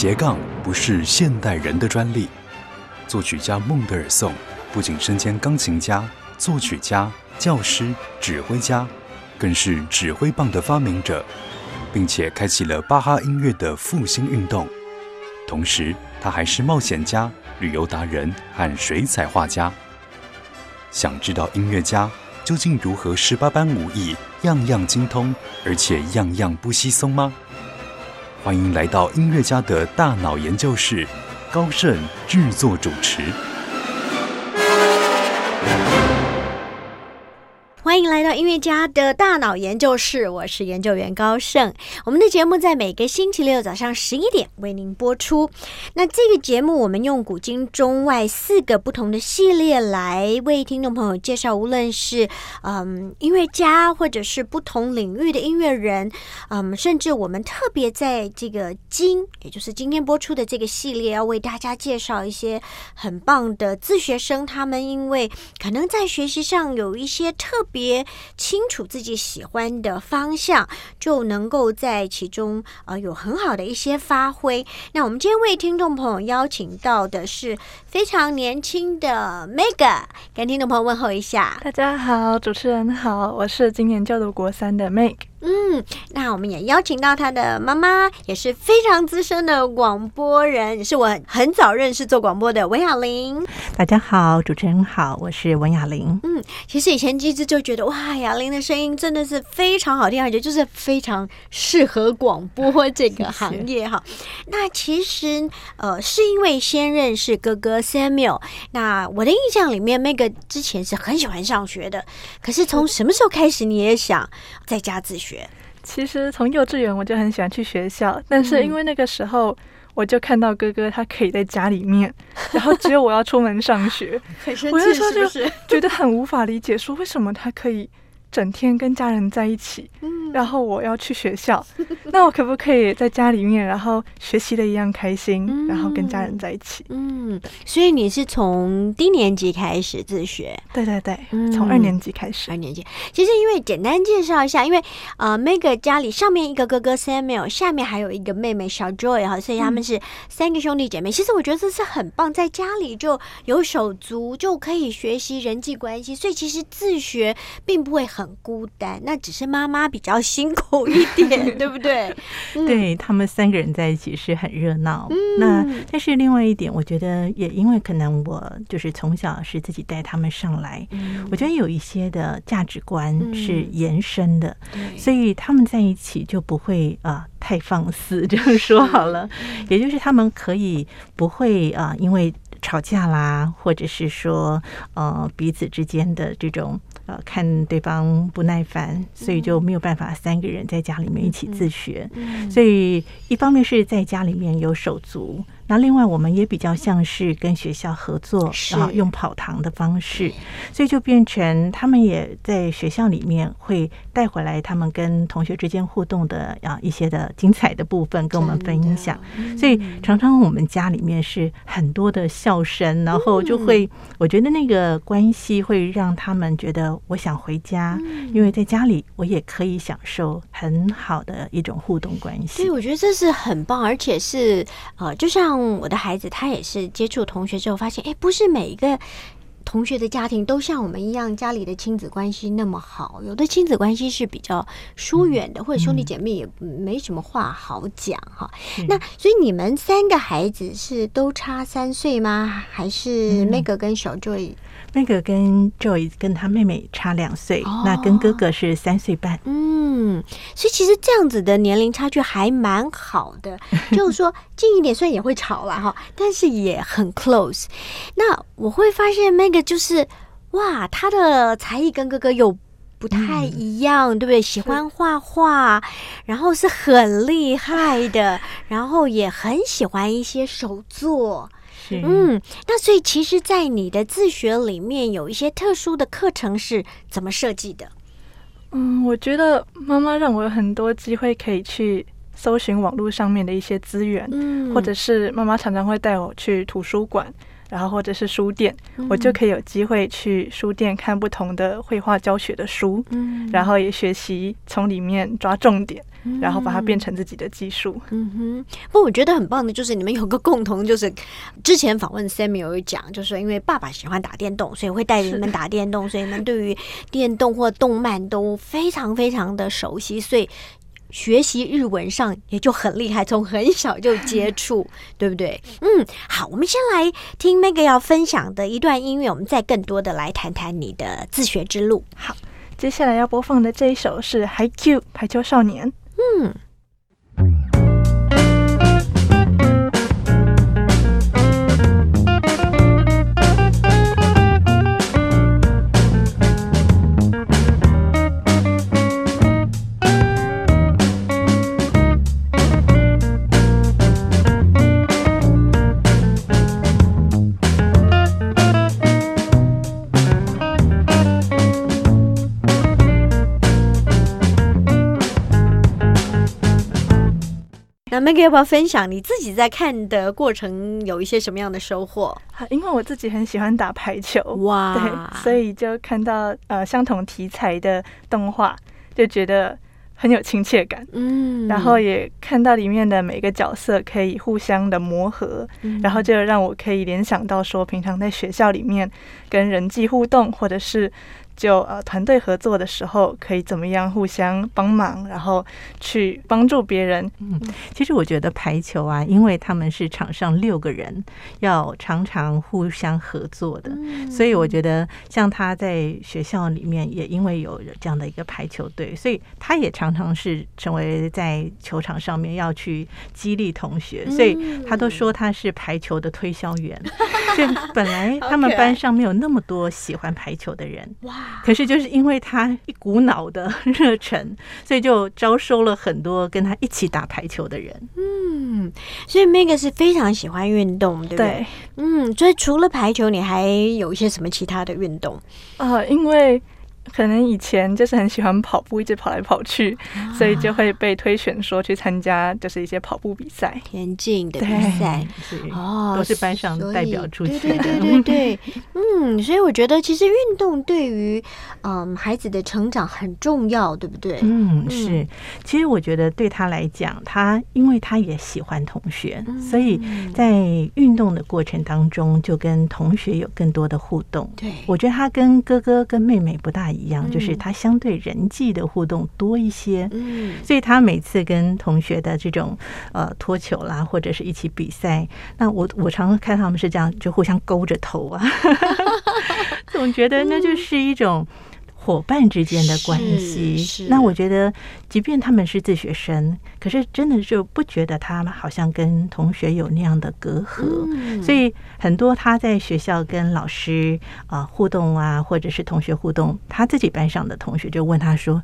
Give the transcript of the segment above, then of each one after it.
斜杠不是现代人的专利。作曲家孟德尔颂不仅身兼钢琴家、作曲家、教师、指挥家，更是指挥棒的发明者，并且开启了巴哈音乐的复兴运动。同时，他还是冒险家、旅游达人和水彩画家。想知道音乐家究竟如何十八般武艺样样精通，而且样样不稀松吗？欢迎来到音乐家的大脑研究室，高盛制作主持。欢迎来到音乐家的大脑研究室，我是研究员高盛。我们的节目在每个星期六早上十一点为您播出。那这个节目我们用古今中外四个不同的系列来为听众朋友介绍，无论是嗯音乐家，或者是不同领域的音乐人，嗯，甚至我们特别在这个今，也就是今天播出的这个系列，要为大家介绍一些很棒的自学生，他们因为可能在学习上有一些特别。清楚自己喜欢的方向，就能够在其中呃有很好的一些发挥。那我们今天为听众朋友邀请到的是非常年轻的 Mega，跟听众朋友问候一下。大家好，主持人好，我是今年就读国三的 Meg。嗯，那我们也邀请到他的妈妈，也是非常资深的广播人，也是我很早认识做广播的文雅玲。大家好，主持人好，我是文雅玲。嗯，其实以前机智就觉得哇，雅玲的声音真的是非常好听，而且就是非常适合广播这个行业哈。那其实呃，是因为先认识哥哥 Samuel。那我的印象里面，m e g 之前是很喜欢上学的，可是从什么时候开始你也想在家自学？其实从幼稚园我就很喜欢去学校，但是因为那个时候我就看到哥哥他可以在家里面，然后只有我要出门上学，我那时候就 觉得很无法理解，说为什么他可以。整天跟家人在一起，嗯然后我要去学校，那我可不可以在家里面，然后学习的一样开心，然后跟家人在一起？嗯，所以你是从低年级开始自学？对对对，从二年级开始。二年级，其实因为简单介绍一下，因为呃，Meg 家里上面一个哥哥 Samuel，下面还有一个妹妹小 Joy 哈，所以他们是三个兄弟姐妹。其实我觉得这是很棒，在家里就有手足，就可以学习人际关系，所以其实自学并不会很。很孤单，那只是妈妈比较辛苦一点，对不对？对他们三个人在一起是很热闹。那但是另外一点，我觉得也因为可能我就是从小是自己带他们上来，我觉得有一些的价值观是延伸的，所以他们在一起就不会啊太放肆，这样说好了。也就是他们可以不会啊因为吵架啦，或者是说呃彼此之间的这种。呃，看对方不耐烦，所以就没有办法三个人在家里面一起自学。所以一方面是在家里面有手足。那另外，我们也比较像是跟学校合作，然后用跑堂的方式，所以就变成他们也在学校里面会带回来他们跟同学之间互动的啊一些的精彩的部分跟我们分享。所以常常我们家里面是很多的笑声，然后就会我觉得那个关系会让他们觉得我想回家，因为在家里我也可以享受很好的一种互动关系。对，我觉得这是很棒，而且是呃，就像。我的孩子他也是接触同学之后发现，哎，不是每一个同学的家庭都像我们一样，家里的亲子关系那么好。有的亲子关系是比较疏远的，或者兄弟姐妹也没什么话好讲哈。那所以你们三个孩子是都差三岁吗？还是 Meg 跟小 Joy？那个跟 Joy 跟他妹妹差两岁，那跟哥哥是三岁半。嗯，所以其实这样子的年龄差距还蛮好的，就是说近一点虽然也会吵了哈，但是也很 close。那我会发现那个就是哇，他的才艺跟哥哥有不太一样，对不对？喜欢画画，然后是很厉害的，然后也很喜欢一些手作。嗯，那所以其实，在你的自学里面，有一些特殊的课程是怎么设计的？嗯，我觉得妈妈让我有很多机会可以去搜寻网络上面的一些资源，嗯，或者是妈妈常常会带我去图书馆，然后或者是书店，我就可以有机会去书店看不同的绘画教学的书，嗯，然后也学习从里面抓重点，然后把它变成自己的技术。嗯哼，不过我觉得很棒的就是你们有个共同，就是之前访问 Sammy 有讲，就是因为爸爸喜欢打电动，所以会带着你们打电动，所以你们对于电动或动漫都非常非常的熟悉，所以学习日文上也就很厉害，从很小就接触，对不对？嗯，好，我们先来听 Meg 要分享的一段音乐，我们再更多的来谈谈你的自学之路。好。接下来要播放的这一首是《Hi Q 排球少年》。嗯。Maggie 要不要分享你自己在看的过程有一些什么样的收获？因为我自己很喜欢打排球，哇，对，所以就看到呃相同题材的动画，就觉得很有亲切感，嗯，然后也看到里面的每个角色可以互相的磨合，然后就让我可以联想到说，平常在学校里面跟人际互动，或者是。就呃，团队合作的时候可以怎么样互相帮忙，然后去帮助别人。嗯，其实我觉得排球啊，因为他们是场上六个人，要常常互相合作的，所以我觉得像他在学校里面也因为有这样的一个排球队，所以他也常常是成为在球场上面要去激励同学，所以他都说他是排球的推销员。所以本来他们班上没有那么多喜欢排球的人，哇。可是就是因为他一股脑的热忱，所以就招收了很多跟他一起打排球的人。嗯，所以 Meg 是非常喜欢运动，对不对？嗯，所以除了排球，你还有一些什么其他的运动啊？因为。可能以前就是很喜欢跑步，一直跑来跑去，所以就会被推选说去参加，就是一些跑步比赛、田径的比赛哦，都是班上代表出去对。对对对，嗯，所以我觉得其实运动对于嗯孩子的成长很重要，对不对？嗯，是。其实我觉得对他来讲，他因为他也喜欢同学，所以在运动的过程当中就跟同学有更多的互动。对，我觉得他跟哥哥跟妹妹不大。一样，就是他相对人际的互动多一些，嗯，所以他每次跟同学的这种呃脱球啦，或者是一起比赛，那我我常常看他们是这样，就互相勾着头啊，总觉得那就是一种。伙伴之间的关系，那我觉得，即便他们是自学生，可是真的就不觉得他们好像跟同学有那样的隔阂。所以很多他在学校跟老师啊互动啊，或者是同学互动，他自己班上的同学就问他说：“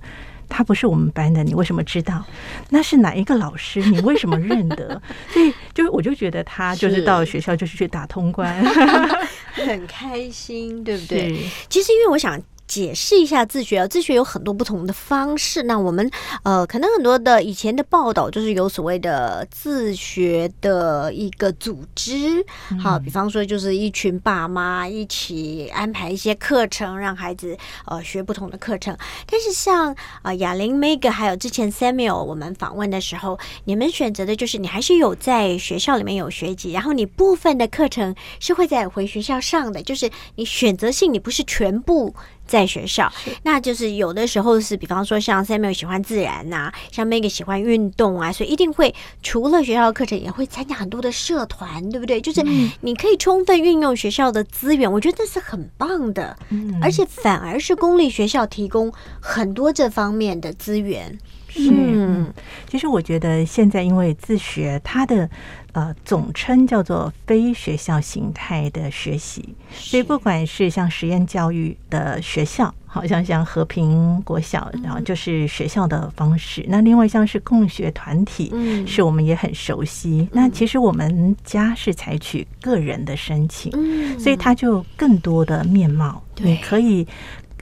他不是我们班的，你为什么知道？那是哪一个老师？你为什么认得？” 所以就我就觉得他就是到学校就是去打通关，很开心，对不对？其实因为我想。解释一下自学啊，自学有很多不同的方式。那我们呃，可能很多的以前的报道就是有所谓的自学的一个组织，好，比方说就是一群爸妈一起安排一些课程，让孩子呃学不同的课程。但是像啊哑铃 Mega 还有之前 Samuel 我们访问的时候，你们选择的就是你还是有在学校里面有学籍，然后你部分的课程是会在回学校上的，就是你选择性，你不是全部。在学校，那就是有的时候是，比方说像 Samuel 喜欢自然呐，像 Meg 喜欢运动啊，所以一定会除了学校的课程，也会参加很多的社团，对不对？就是你可以充分运用学校的资源，我觉得这是很棒的，而且反而是公立学校提供很多这方面的资源。嗯，其实我觉得现在因为自学，它的呃总称叫做非学校形态的学习，所以不管是像实验教育的学校，好像像和平国小，然后就是学校的方式。那另外像是共学团体，嗯，是我们也很熟悉。那其实我们家是采取个人的申请，嗯，所以它就更多的面貌，你可以。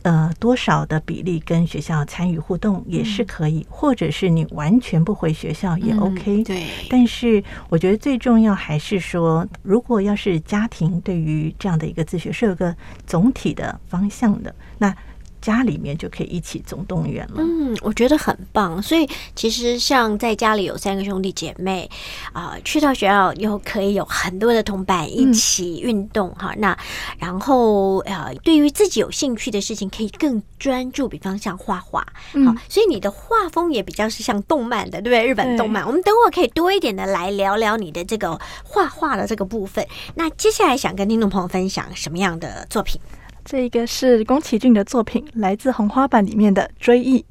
呃，多少的比例跟学校参与互动也是可以，或者是你完全不回学校也 OK。对，但是我觉得最重要还是说，如果要是家庭对于这样的一个自学是有个总体的方向的，那。家里面就可以一起总动员了。嗯，我觉得很棒。所以其实像在家里有三个兄弟姐妹啊，去到学校又可以有很多的同伴一起运动哈。那然后呃，对于自己有兴趣的事情，可以更专注，比方像画画。好，所以你的画风也比较是像动漫的，对不对？日本动漫。我们等会可以多一点的来聊聊你的这个画画的这个部分。那接下来想跟听众朋友分享什么样的作品？这一个是宫崎骏的作品，来自红花版里面的追忆。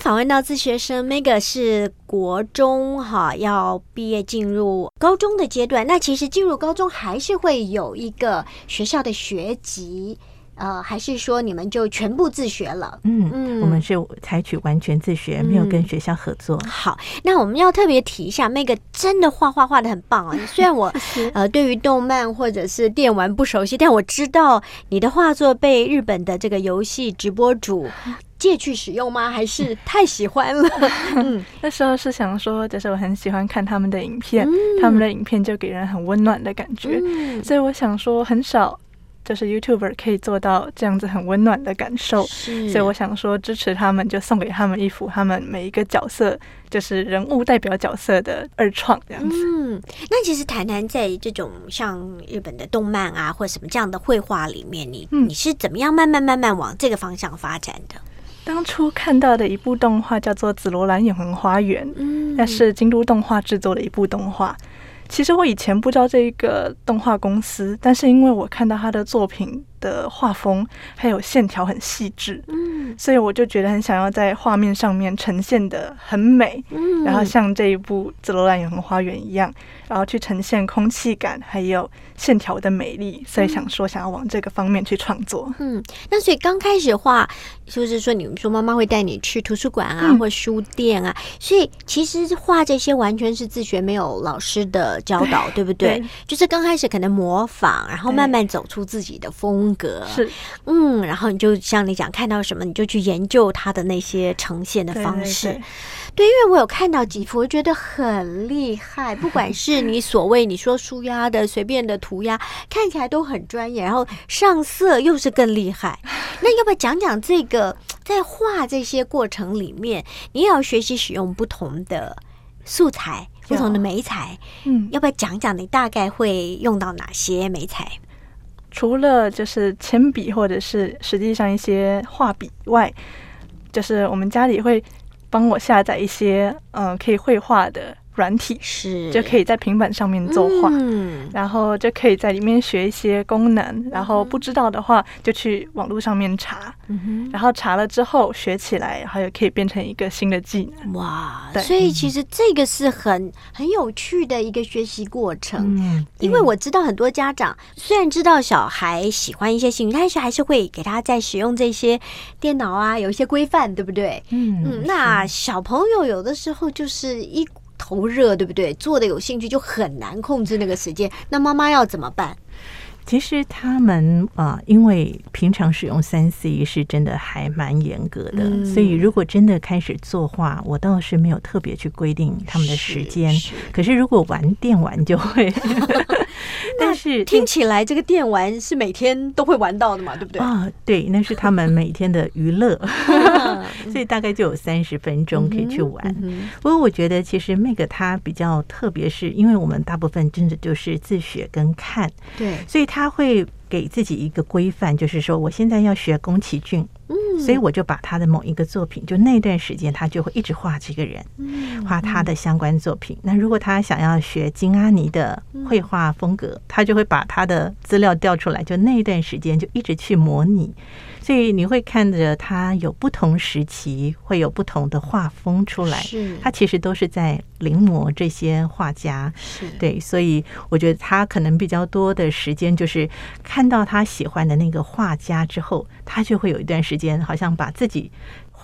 访问到自学生 Mega 是国中哈，要毕业进入高中的阶段。那其实进入高中还是会有一个学校的学籍，呃，还是说你们就全部自学了？嗯嗯，我们是采取完全自学，没有跟学校合作。好，那我们要特别提一下，Mega 真的画画画的很棒啊！虽然我呃对于动漫或者是电玩不熟悉，但我知道你的画作被日本的这个游戏直播主。借去使用吗？还是太喜欢了？嗯，那时候是想说，就是我很喜欢看他们的影片，他们的影片就给人很温暖的感觉，所以我想说，很少就是 YouTuber 可以做到这样子很温暖的感受，所以我想说支持他们，就送给他们一幅他们每一个角色就是人物代表角色的二创这样子。嗯，那其实谈谈在这种像日本的动漫啊，或者什么这样的绘画里面，你你是怎么样慢慢慢慢往这个方向发展的？当初看到的一部动画叫做《紫罗兰永恒花园》，那是京都动画制作的一部动画。其实我以前不知道这一个动画公司，但是因为我看到他的作品。的画风还有线条很细致，嗯，所以我就觉得很想要在画面上面呈现的很美，嗯，然后像这一部《紫罗兰永恒花园》一样，然后去呈现空气感还有线条的美丽，所以想说想要往这个方面去创作，嗯，那所以刚开始画，就是说你们说妈妈会带你去图书馆啊或书店啊，所以其实画这些完全是自学，没有老师的教导，对。不对？就是刚开始可能模仿，然后慢慢走出自己的风。风格是，嗯，然后你就像你讲，看到什么你就去研究它的那些呈现的方式。对，因为我有看到几幅，我觉得很厉害。不管是你 所谓你说书压的随便的涂鸦，看起来都很专业，然后上色又是更厉害。那要不要讲讲这个在画这些过程里面，你也要学习使用不同的素材、不同的媒材？嗯，要不要讲讲你大概会用到哪些媒材？除了就是铅笔或者是实际上一些画笔外，就是我们家里会帮我下载一些嗯可以绘画的。软体是就可以在平板上面作画，嗯然后就可以在里面学一些功能，然后不知道的话就去网络上面查，然后查了之后学起来，然后也可以变成一个新的技能。哇，所以其实这个是很很有趣的一个学习过程。嗯，因为我知道很多家长虽然知道小孩喜欢一些兴趣，但是还是会给他在使用这些电脑啊有一些规范，对不对？嗯嗯，那小朋友有的时候就是一。头热对不对？做的有兴趣就很难控制那个时间，那妈妈要怎么办？其实他们啊，因为平常使用三 C 是真的还蛮严格的，所以如果真的开始作画，我倒是没有特别去规定他们的时间。可是如果玩电玩就会。但是听起来这个电玩是每天都会玩到的嘛，对不对？啊，对，那是他们每天的娱乐，所以大概就有三十分钟可以去玩。不过我觉得其实那个他比较特别，是因为我们大部分真的就是自学跟看，对，所以他会。给自己一个规范，就是说，我现在要学宫崎骏，嗯，所以我就把他的某一个作品，就那段时间他就会一直画这个人，画他的相关作品。那如果他想要学金阿尼的绘画风格，他就会把他的资料调出来，就那一段时间就一直去模拟。所以你会看着他有不同时期会有不同的画风出来，是，他其实都是在临摹这些画家，对，所以我觉得他可能比较多的时间就是看到他喜欢的那个画家之后，他就会有一段时间好像把自己。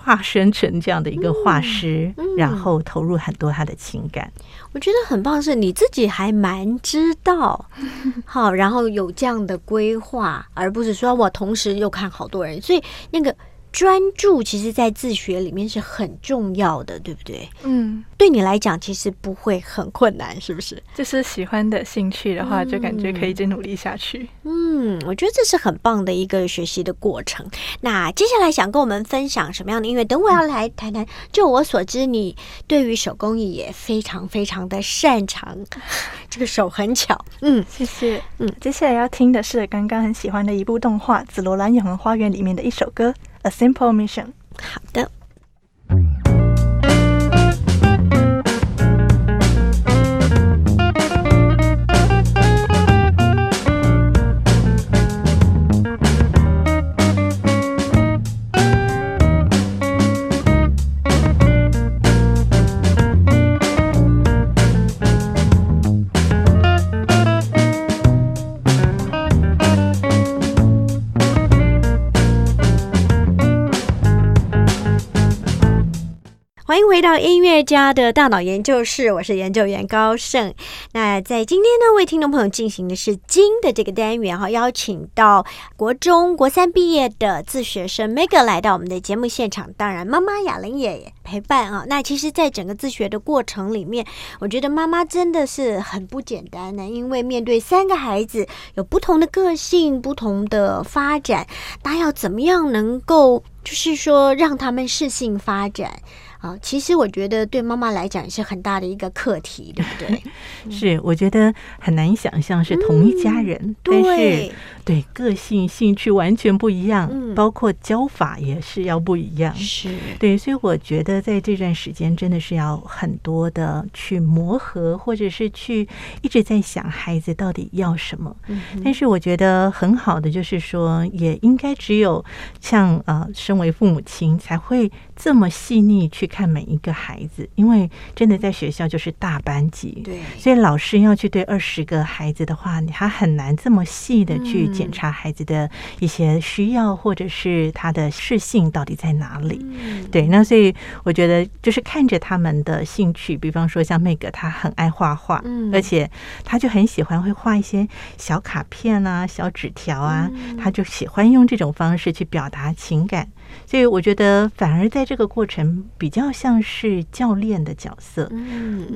化身成这样的一个画师，然后投入很多他的情感，我觉得很棒。是你自己还蛮知道，好，然后有这样的规划，而不是说我同时又看好多人，所以那个。专注其实，在自学里面是很重要的，对不对？嗯，对你来讲，其实不会很困难，是不是？就是喜欢的兴趣的话，就感觉可以一直努力下去。嗯，我觉得这是很棒的一个学习的过程。那接下来想跟我们分享什么样的音乐？等我要来谈谈。就我所知，你对于手工艺也非常非常的擅长，这个手很巧。嗯，谢谢。嗯，接下来要听的是刚刚很喜欢的一部动画《紫罗兰永恒花园》里面的一首歌。A simple mission。好的。欢迎回到音乐家的大脑研究室，我是研究员高盛。那在今天呢，为听众朋友进行的是金的这个单元哈，邀请到国中国三毕业的自学生 Mega 来到我们的节目现场。当然，妈妈雅玲也陪伴啊。那其实，在整个自学的过程里面，我觉得妈妈真的是很不简单的，因为面对三个孩子，有不同的个性、不同的发展，那要怎么样能够，就是说让他们适性发展？啊，其实我觉得对妈妈来讲是很大的一个课题，对不对？是，我觉得很难想象是同一家人，但是对个性、兴趣完全不一样，包括教法也是要不一样。是对，所以我觉得在这段时间真的是要很多的去磨合，或者是去一直在想孩子到底要什么。但是我觉得很好的就是说，也应该只有像呃，身为父母亲才会这么细腻去。看每一个孩子，因为真的在学校就是大班级，对，所以老师要去对二十个孩子的话，他很难这么细的去检查孩子的一些需要，或者是他的适性到底在哪里。对，那所以我觉得就是看着他们的兴趣，比方说像妹哥，他很爱画画，嗯，而且他就很喜欢会画一些小卡片啊、小纸条啊，他就喜欢用这种方式去表达情感。所以我觉得，反而在这个过程比较像是教练的角色，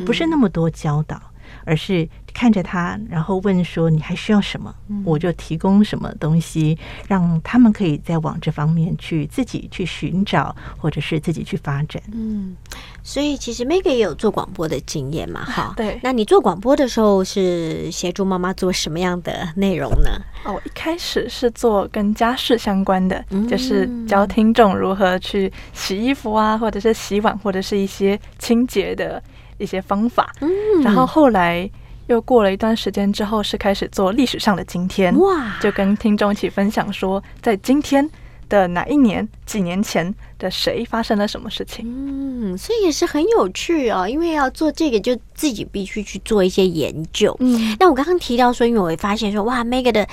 不是那么多教导，而是。看着他，然后问说：“你还需要什么？我就提供什么东西，让他们可以再往这方面去自己去寻找，或者是自己去发展。”嗯，所以其实 Meg 也有做广播的经验嘛，哈。对，那你做广播的时候是协助妈妈做什么样的内容呢？哦，一开始是做跟家事相关的，就是教听众如何去洗衣服啊，或者是洗碗，或者是一些清洁的一些方法。嗯，然后后来。又过了一段时间之后，是开始做历史上的今天，哇！就跟听众一起分享说，在今天的哪一年、几年前的谁发生了什么事情？嗯，所以也是很有趣哦，因为要做这个，就自己必须去做一些研究。嗯，那我刚刚提到说，因为我会发现说，哇，Mega 的。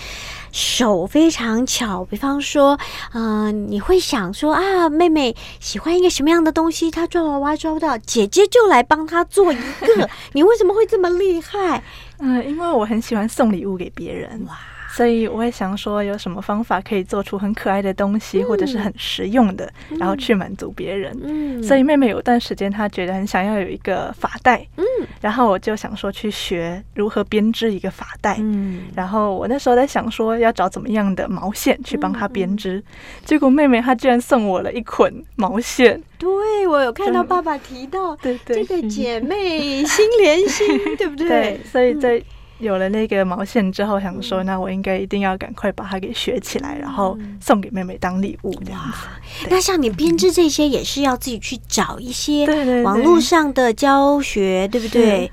手非常巧，比方说，嗯，你会想说啊，妹妹喜欢一个什么样的东西，她抓娃娃抓不到，姐姐就来帮她做一个。你为什么会这么厉害？嗯，因为我很喜欢送礼物给别人。哇。所以我会想说，有什么方法可以做出很可爱的东西，或者是很实用的，然后去满足别人。嗯，所以妹妹有段时间她觉得很想要有一个发带，嗯，然后我就想说去学如何编织一个发带。嗯，然后我那时候在想说要找怎么样的毛线去帮她编织，结果妹妹她居然送我了一捆毛线。对，我有看到爸爸提到，对对，这个姐妹心连心，对不对？对，所以在。有了那个毛线之后，想说那我应该一定要赶快把它给学起来，然后送给妹妹当礼物这样子。那像你编织这些，也是要自己去找一些网络上的教学，对不对？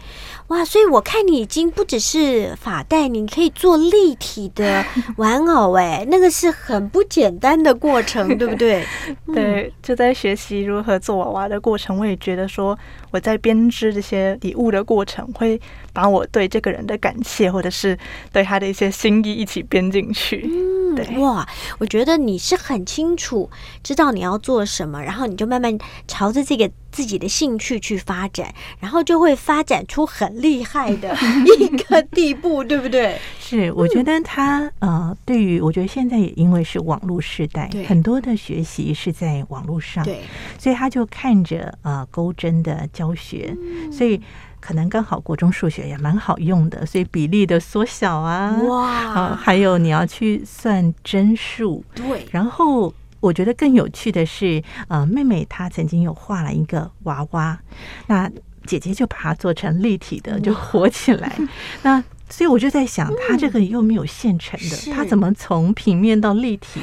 哇，所以我看你已经不只是发带，你可以做立体的 玩偶，哎，那个是很不简单的过程，对不对？对，就在学习如何做娃娃的过程，我也觉得说我在编织这些礼物的过程，会把我对这个人的感谢，或者是对他的一些心意一起编进去。嗯，对，哇，我觉得你是很清楚知道你要做什么，然后你就慢慢朝着这个。自己的兴趣去发展，然后就会发展出很厉害的一个地步，对不对？是，我觉得他呃，对于我觉得现在也因为是网络时代，很多的学习是在网络上，对，所以他就看着呃钩针的教学，所以可能刚好国中数学也蛮好用的，所以比例的缩小啊，哇，还有你要去算针数，对，然后。我觉得更有趣的是，呃，妹妹她曾经有画了一个娃娃，那姐姐就把它做成立体的，就活起来。那所以我就在想，她这个又没有现成的，她怎么从平面到立体？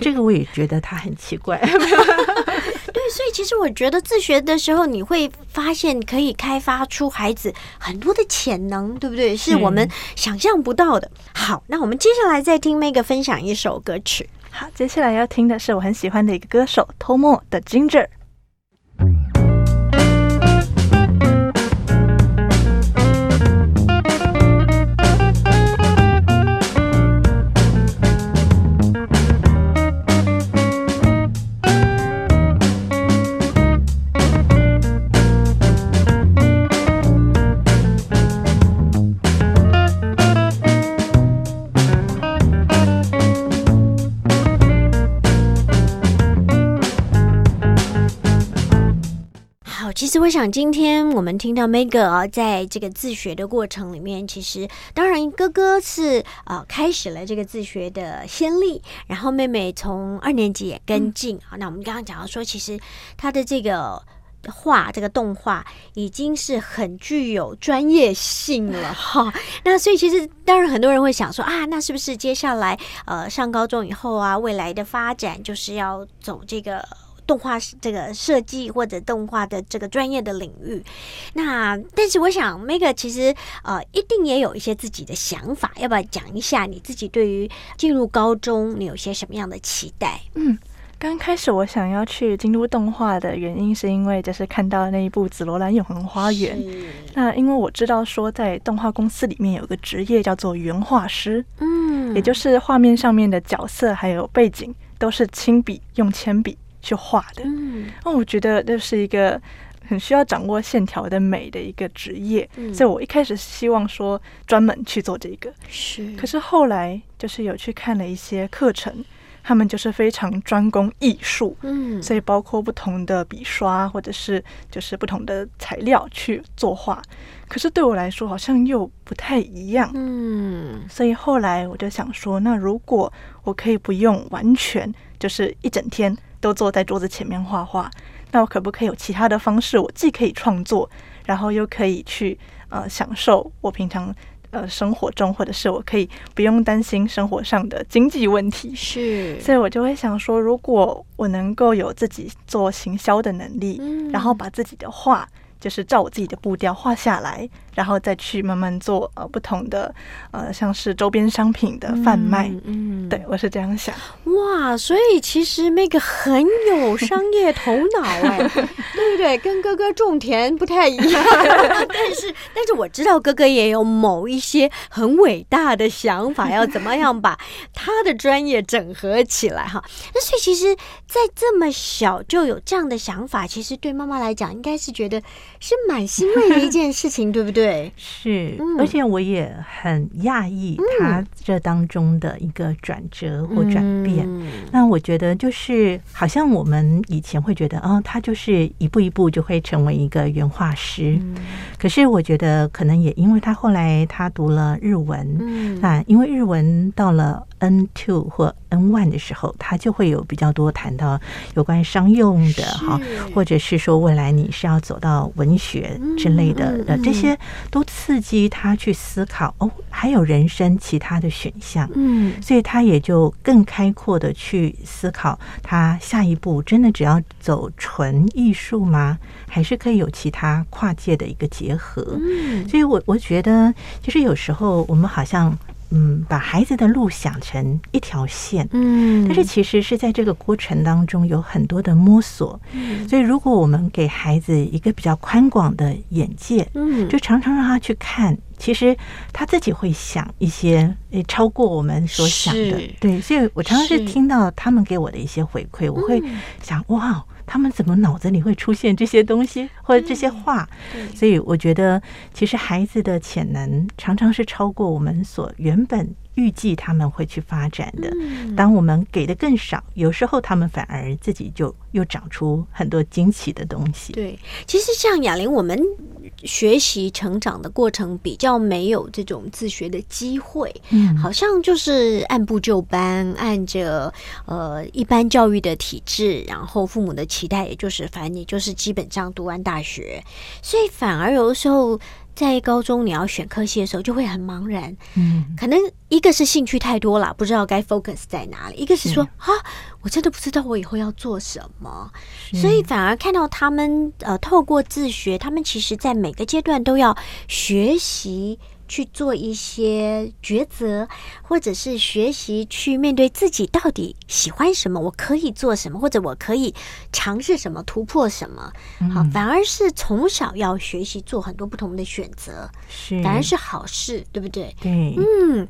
这个我也觉得她很奇怪。对，所以其实我觉得自学的时候，你会发现可以开发出孩子很多的潜能，对不对？是我们想象不到的。好，那我们接下来再听 Meg 分享一首歌曲。好，接下来要听的是我很喜欢的一个歌手 Tomo 的《Ginger》。其实我想，今天我们听到 Meg 啊，在这个自学的过程里面，其实当然哥哥是呃开始了这个自学的先例，然后妹妹从二年级也跟进啊。那我们刚刚讲到说，其实他的这个画这个动画已经是很具有专业性了 哈。那所以其实当然很多人会想说啊，那是不是接下来呃上高中以后啊，未来的发展就是要走这个？动画这个设计或者动画的这个专业的领域，那但是我想，Mega 其实呃一定也有一些自己的想法，要不要讲一下你自己对于进入高中你有些什么样的期待？嗯，刚开始我想要去京都动画的原因，是因为就是看到那一部《紫罗兰永恒花园》，那因为我知道说在动画公司里面有个职业叫做原画师，嗯，也就是画面上面的角色还有背景都是亲笔用铅笔。去画的，嗯。那我觉得这是一个很需要掌握线条的美的一个职业，所以我一开始希望说专门去做这个，是。可是后来就是有去看了一些课程，他们就是非常专攻艺术，嗯，所以包括不同的笔刷或者是就是不同的材料去作画，可是对我来说好像又不太一样，嗯，所以后来我就想说，那如果我可以不用完全就是一整天。都坐在桌子前面画画，那我可不可以有其他的方式？我既可以创作，然后又可以去呃享受我平常呃生活中，或者是我可以不用担心生活上的经济问题。是，所以我就会想说，如果我能够有自己做行销的能力，然后把自己的画。就是照我自己的步调画下来，然后再去慢慢做呃不同的呃像是周边商品的贩卖。嗯，对我是这样想。哇，所以其实那个很有商业头脑哎，对不对？跟哥哥种田不太一样，但是但是我知道哥哥也有某一些很伟大的想法，要怎么样把他的专业整合起来哈。那所以其实，在这么小就有这样的想法，其实对妈妈来讲，应该是觉得。是蛮欣慰的一件事情，对不对？是，而且我也很讶异他这当中的一个转折或转变。那我觉得就是好像我们以前会觉得，啊，他就是一步一步就会成为一个原画师。可是我觉得可能也因为他后来他读了日文，那因为日文到了 N two 或 N one 的时候，他就会有比较多谈到有关商用的哈，或者是说未来你是要走到文学之类的呃这些都刺激他去思考哦，还有人生其他的选项，嗯，所以他也就更开阔的去思考，他下一步真的只要走纯艺术吗？还是可以有其他跨界的一个结合？嗯，所以我我觉得，其实有时候我们好像。嗯，把孩子的路想成一条线，嗯，但是其实是在这个过程当中有很多的摸索，所以如果我们给孩子一个比较宽广的眼界，嗯，就常常让他去看，其实他自己会想一些诶超过我们所想的，对，所以我常常是听到他们给我的一些回馈，我会想哇。他们怎么脑子里会出现这些东西或者这些话？所以我觉得，其实孩子的潜能常常是超过我们所原本。预计他们会去发展的。当我们给的更少，有时候他们反而自己就又长出很多惊奇的东西。对，其实像哑铃，我们学习成长的过程比较没有这种自学的机会，嗯，好像就是按部就班，按着呃一般教育的体制，然后父母的期待，也就是反正你就是基本上读完大学，所以反而有的时候。在高中你要选科系的时候，就会很茫然。嗯，可能一个是兴趣太多了，不知道该 focus 在哪里；一个是说啊，我真的不知道我以后要做什么。所以反而看到他们呃，透过自学，他们其实在每个阶段都要学习。去做一些抉择，或者是学习去面对自己到底喜欢什么，我可以做什么，或者我可以尝试什么，突破什么。好，反而是从小要学习做很多不同的选择，是反而是好事，对不对？对，嗯，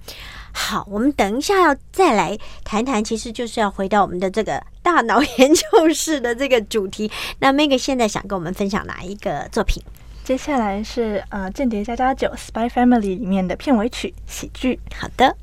好，我们等一下要再来谈谈，其实就是要回到我们的这个大脑研究室的这个主题。那 Meg 现在想跟我们分享哪一个作品？接下来是呃《间谍加加九》（Spy Family） 里面的片尾曲喜剧。好的。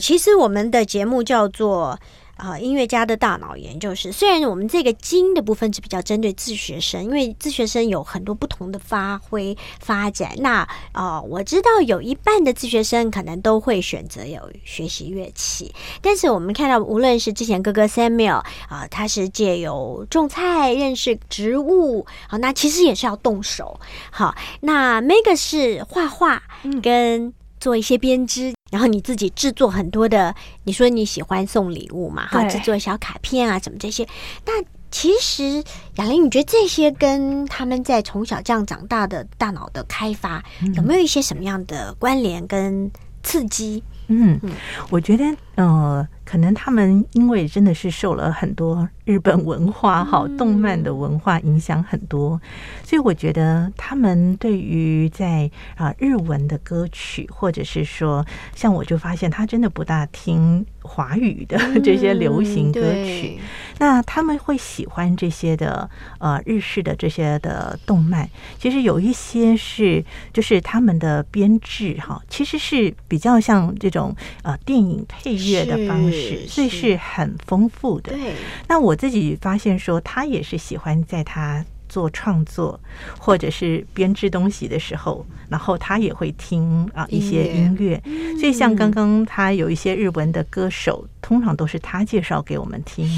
其实我们的节目叫做啊音乐家的大脑研究室。虽然我们这个精的部分是比较针对自学生，因为自学生有很多不同的发挥发展。那啊，我知道有一半的自学生可能都会选择有学习乐器，但是我们看到，无论是之前哥哥 Samuel 啊，他是借由种菜认识植物，好，那其实也是要动手。好，那 Meg 是画画跟做一些编织。然后你自己制作很多的，你说你喜欢送礼物嘛？哈，制作小卡片啊，什么这些。那其实雅玲，你觉得这些跟他们在从小这样长大的大脑的开发有没有一些什么样的关联跟刺激？嗯，我觉得呃。可能他们因为真的是受了很多日本文化、哈动漫的文化影响很多，所以我觉得他们对于在啊日文的歌曲，或者是说像我就发现他真的不大听华语的 这些流行歌曲，那他们会喜欢这些的呃日式的这些的动漫。其实有一些是就是他们的编制哈，其实是比较像这种呃电影配乐的方式。所以是很丰富的。对，那我自己发现说，他也是喜欢在他做创作或者是编织东西的时候，然后他也会听啊一些音乐。所以像刚刚他有一些日文的歌手，通常都是他介绍给我们听，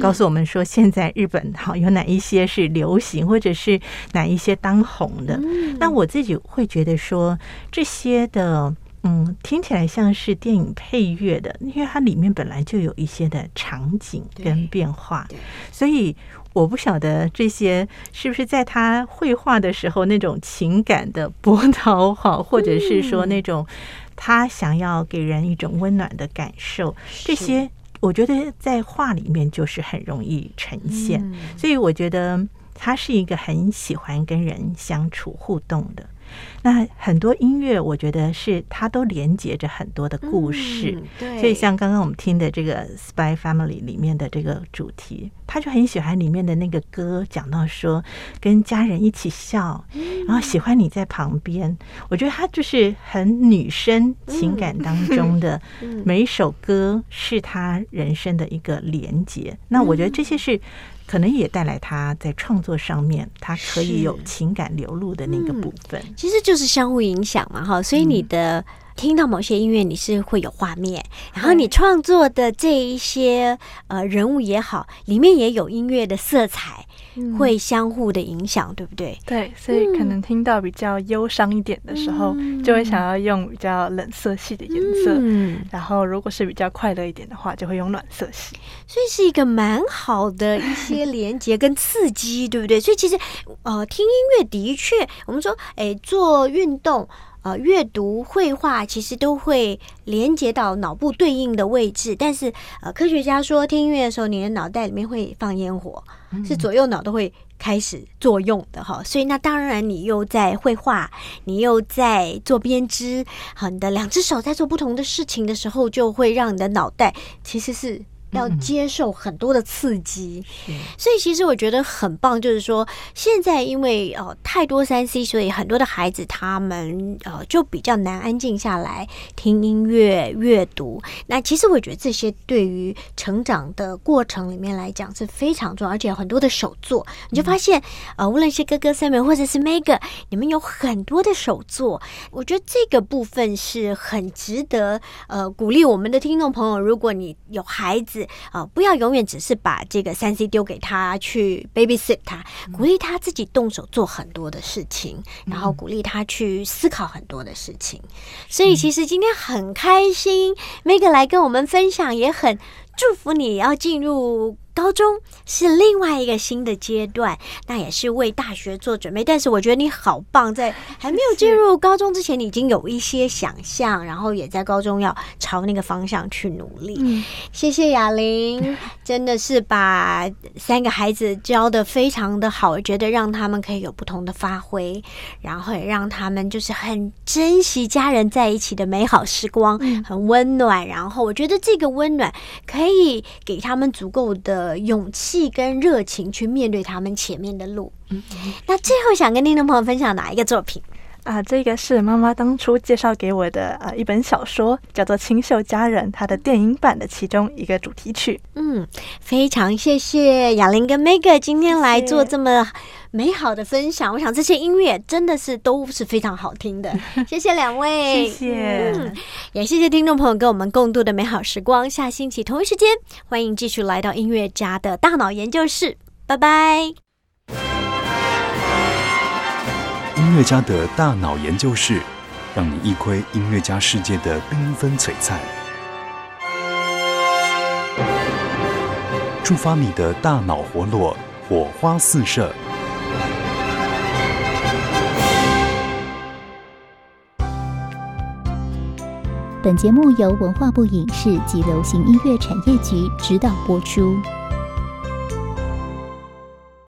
告诉我们说现在日本好有哪一些是流行，或者是哪一些当红的。那我自己会觉得说这些的。嗯，听起来像是电影配乐的，因为它里面本来就有一些的场景跟变化，所以我不晓得这些是不是在他绘画的时候那种情感的波涛哈，或者是说那种他想要给人一种温暖的感受，这些我觉得在画里面就是很容易呈现，所以我觉得他是一个很喜欢跟人相处互动的。那很多音乐，我觉得是它都连接着很多的故事。对，所以像刚刚我们听的这个《Spy Family》里面的这个主题，他就很喜欢里面的那个歌，讲到说跟家人一起笑，然后喜欢你在旁边。我觉得他就是很女生情感当中的 每一首歌，是他人生的一个连接。那我觉得这些是。可能也带来他在创作上面，他可以有情感流露的那个部分，其实就是相互影响嘛，哈。所以你的听到某些音乐，你是会有画面，然后你创作的这一些呃人物也好，里面也有音乐的色彩。会相互的影响，对不对？对，所以可能听到比较忧伤一点的时候，就会想要用比较冷色系的颜色。嗯，然后如果是比较快乐一点的话，就会用暖色系。所以是一个蛮好的一些连接跟刺激，对不对？所以其实呃，听音乐的确，我们说，哎，做运动。呃，阅读、绘画其实都会连接到脑部对应的位置，但是呃，科学家说听音乐的时候，你的脑袋里面会放烟火，是左右脑都会开始作用的哈。所以那当然，你又在绘画，你又在做编织，好，你的两只手在做不同的事情的时候，就会让你的脑袋其实是。要接受很多的刺激，所以其实我觉得很棒，就是说现在因为呃太多三 C，所以很多的孩子他们呃就比较难安静下来听音乐、阅读。那其实我觉得这些对于成长的过程里面来讲是非常重要，而且很多的手作，你就发现呃无论是哥哥 Sam 或者是 Mega，你们有很多的手作，我觉得这个部分是很值得呃鼓励我们的听众朋友。如果你有孩子，啊，不要永远只是把这个三 C 丢给他去 babysit 他，鼓励他自己动手做很多的事情，然后鼓励他去思考很多的事情。所以其实今天很开心，Meg 来跟我们分享，也很祝福你要进入。高中是另外一个新的阶段，那也是为大学做准备。但是我觉得你好棒，在还没有进入高中之前，你已经有一些想象，然后也在高中要朝那个方向去努力。谢谢雅玲，真的是把三个孩子教的非常的好，我觉得让他们可以有不同的发挥，然后也让他们就是很珍惜家人在一起的美好时光，很温暖。然后我觉得这个温暖可以给他们足够的。呃，勇气跟热情去面对他们前面的路。嗯，那最后想跟听众朋友分享哪一个作品啊？这个是妈妈当初介绍给我的呃一本小说，叫做《清秀佳人》，它的电影版的其中一个主题曲。嗯，非常谢谢雅玲跟 Meg 今天来做这么。美好的分享，我想这些音乐真的是都是非常好听的。谢谢两位，谢谢，也谢谢听众朋友跟我们共度的美好时光。下星期同一时间，欢迎继续来到音乐家的大脑研究室，拜拜。音乐家的大脑研究室，让你一窥音乐家世界的缤纷璀璨，触发你的大脑活络，火花四射。本节目由文化部影视及流行音乐产业局指导播出。